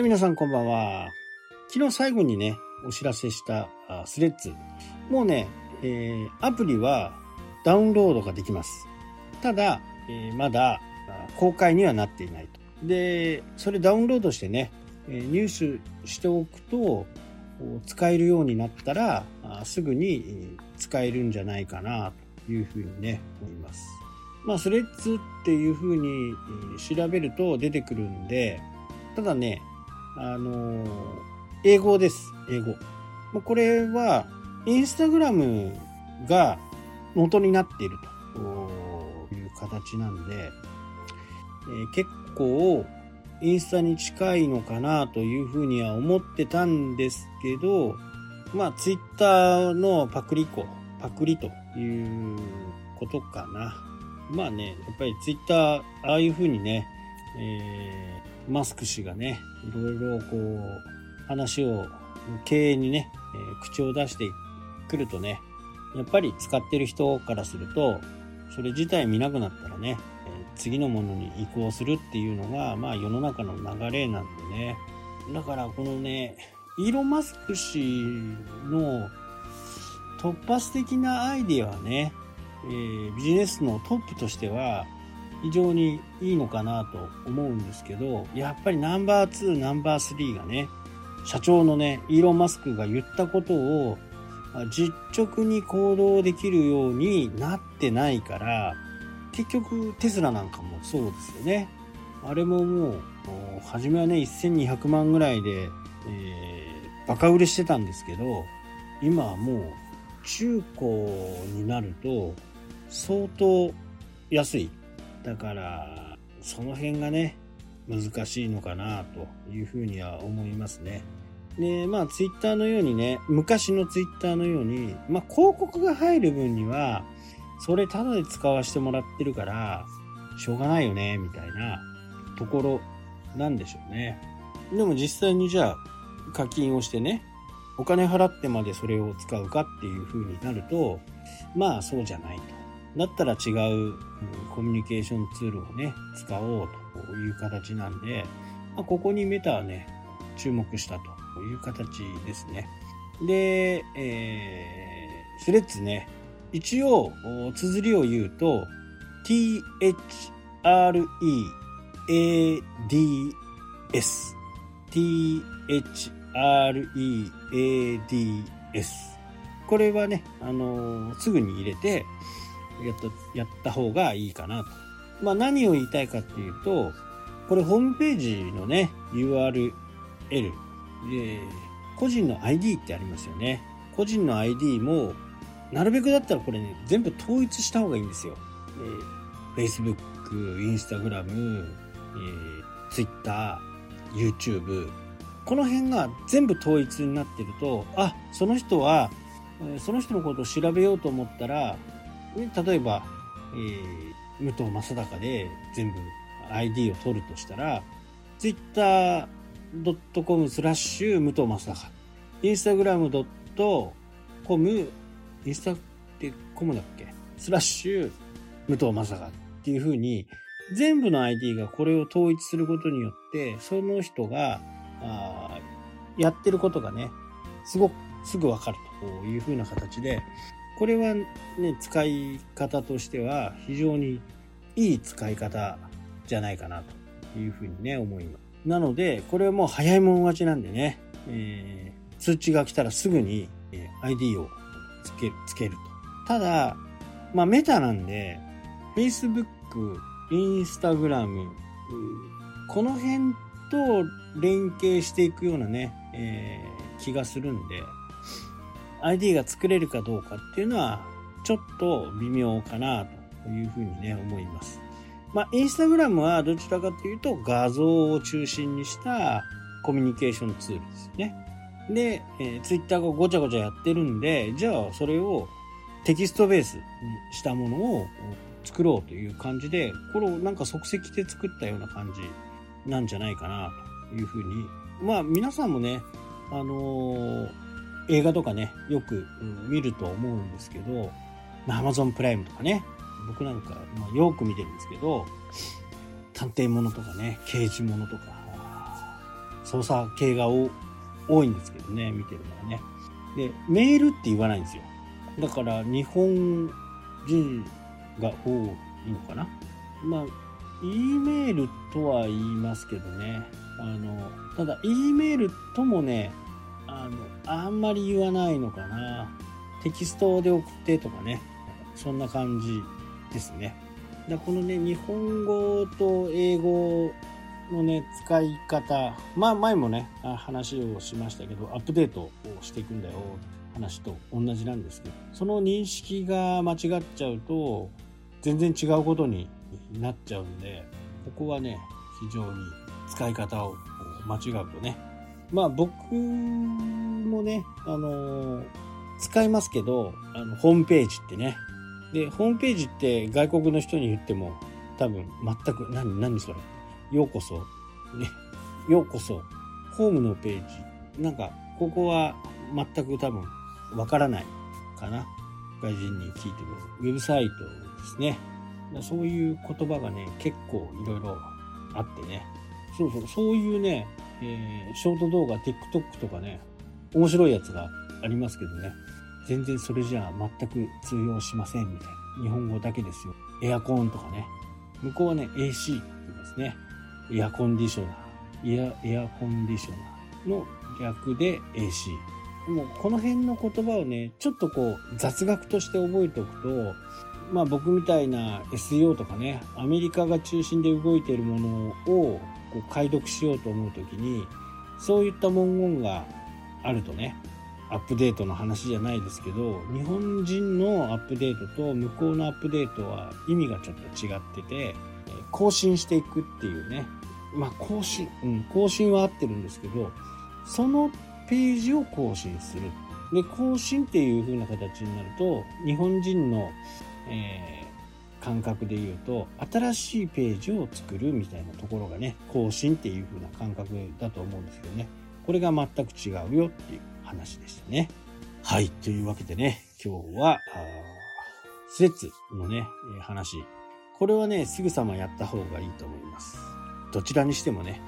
はい、皆さんこんばんは。昨日最後にね、お知らせしたスレッズ。もうね、えーアプリはダウンロードができます。ただ、えーまだ公開にはなっていないと。で、それダウンロードしてね、入手しておくと、使えるようになったら、すぐに使えるんじゃないかなというふうにね、思います。まあ、スレッズっていうふうに調べると出てくるんで、ただね、あの英語です。英語。これは、インスタグラムが元になっているという形なんで、えー結構インスタに近いのかなというふうには思ってたんですけど、まあツイッターのパクリコ、パクリということかな。まあね、やっぱりツイッター、ああいうふうにね、えマスク氏がね、いろいろこう、話を、経営にね、え口を出してくるとね、やっぱり使ってる人からすると、それ自体見なくなったらね、え次のものに移行するっていうのが、まあ世の中の流れなんでね。だからこのね、イーロン・マスク氏の突発的なアイデアはね、えービジネスのトップとしては非常にいいのかなと思うんですけど、やっぱりナンバー2、ナンバー3がね、社長のね、イーロン・マスクが言ったことを実直に行動できるようになってないから、結局テスラなんかもそうですよね。あれももう、初めはね、1200万ぐらいで、えーバカ売れしてたんですけど、今はもう中古になると相当安い。だから、その辺がね、難しいのかなというふうには思いますね。で、まあ、ツイッターのようにね、昔のツイッターのように、まあ、広告が入る分には、それタダで使わせてもらってるから、しょうがないよね、みたいなところなんでしょうね。でも実際にじゃあ、課金をしてね、お金払ってまでそれを使うかっていう風になると、まあそうじゃない。だったら違うコミュニケーションツールをね、使おうという形なんで、まあ、ここにメタはね、注目したという形ですね。で、えー、スレッズね、一応、綴りを言うと、t-h-r-e-a-d-s t-h-r-e-a-d-s これはね、あのーすぐに入れてやった、やった方がいいかなと。まあ何を言いたいかっていうと、これホームページのね、URL、で個人の ID ってありますよね。個人の ID も、なるべくだったらこれね、全部統一した方がいいんですよ。えー Facebook、Instagram、えー Twitter、YouTube、この辺が全部統一になってると、あ、その人は、その人のことを調べようと思ったら、例えば、えー武藤正孝で全部 ID を取るとしたら、twitter.com スラッシュ武藤正孝、instagram.com、インスタってコムだっけ？スラッシュ武藤正孝っていう風に、全部の ID がこれを統一することによって、その人が、あやってることがね、すごく、すぐわかるという風な形で、これはね、使い方としては非常にいい使い方じゃないかなというふうにね、思います。なので、これはもう早いもん勝ちなんでね、えー通知が来たらすぐに ID をつけつけると。ただ、まあメタなんで、Facebook、Instagram、この辺と連携していくようなね、えー気がするんで、ID が作れるかどうかっていうのは、ちょっと微妙かなというふうにね、思います。まあ、インスタグラムはどちらかというと画像を中心にしたコミュニケーションツールですね。で、えー、ツイッターがごちゃごちゃやってるんで、じゃあそれをテキストベースにしたものを作ろうという感じで、これをなんか即席で作ったような感じなんじゃないかなというふうに。まあ皆さんもね、あのー映画とかね、よく、うん見ると思うんですけど、まあ Amazon プライムとかね、僕なんか、まあ、よく見てるんですけど、探偵ものとかね、刑事ものとか、操作系が多いんですけどね、見てるのはね。で、メールって言わないんですよ。だから日本人が多いのかな。まあ、E メールとは言いますけどね。あの、ただ E メールともね、あの、あんまり言わないのかな。テキストで送ってとかね。そんな感じですね。だこのね、日本語と英語のね、使い方、まあ前もね、話をしましたけど、アップデートをしていくんだよ、話と同じなんですけど、その認識が間違っちゃうと、全然違うことになっちゃうんで、ここはね、非常に使い方を間違うとね、まあ僕もね、あのー、使いますけど、あの、ホームページってね。で、ホームページって外国の人に言っても多分全く、何、何それ？ようこそ、ね、ようこそ、ホームのページ。なんか、ここは全く多分わからないかな。外人に聞いてくる。ウェブサイトですね。そういう言葉がね、結構いろいろあってね。そうそう、そういうね、えー、ショート動画、TikTok とかね、面白いやつがありますけどね、全然それじゃあ全く通用しませんみたいな。日本語だけですよ。エアコンとかね。向こうはね、AC って言いますね。エアコンディショナー。エア、エアコンディショナーの略で AC。もうこの辺の言葉をね、ちょっとこう雑学として覚えておくと、まあ僕みたいな SEO とかね、アメリカが中心で動いているものをこう解読しようと思う時にそういった文言があるとねアップデートの話じゃないですけど日本人のアップデートと向こうのアップデートは意味がちょっと違ってて更新していくっていうね。まあ更新、うん、更新は合ってるんですけどそのページを更新する。で更新っていう風な形になると日本人の、え感覚で言うと新しいページを作るみたいなところがね更新っていう風な感覚だと思うんですけどね。これが全く違うよっていう話でしたね。はい。というわけでね今日はスレッズのね話。これはねすぐさまやった方がいいと思います。どちらにしてもね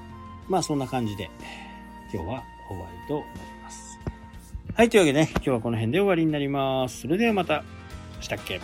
まあそんな感じで今日は終わりとなります。はいというわけでね今日はこの辺で終わりになります。それではまたしたっけ。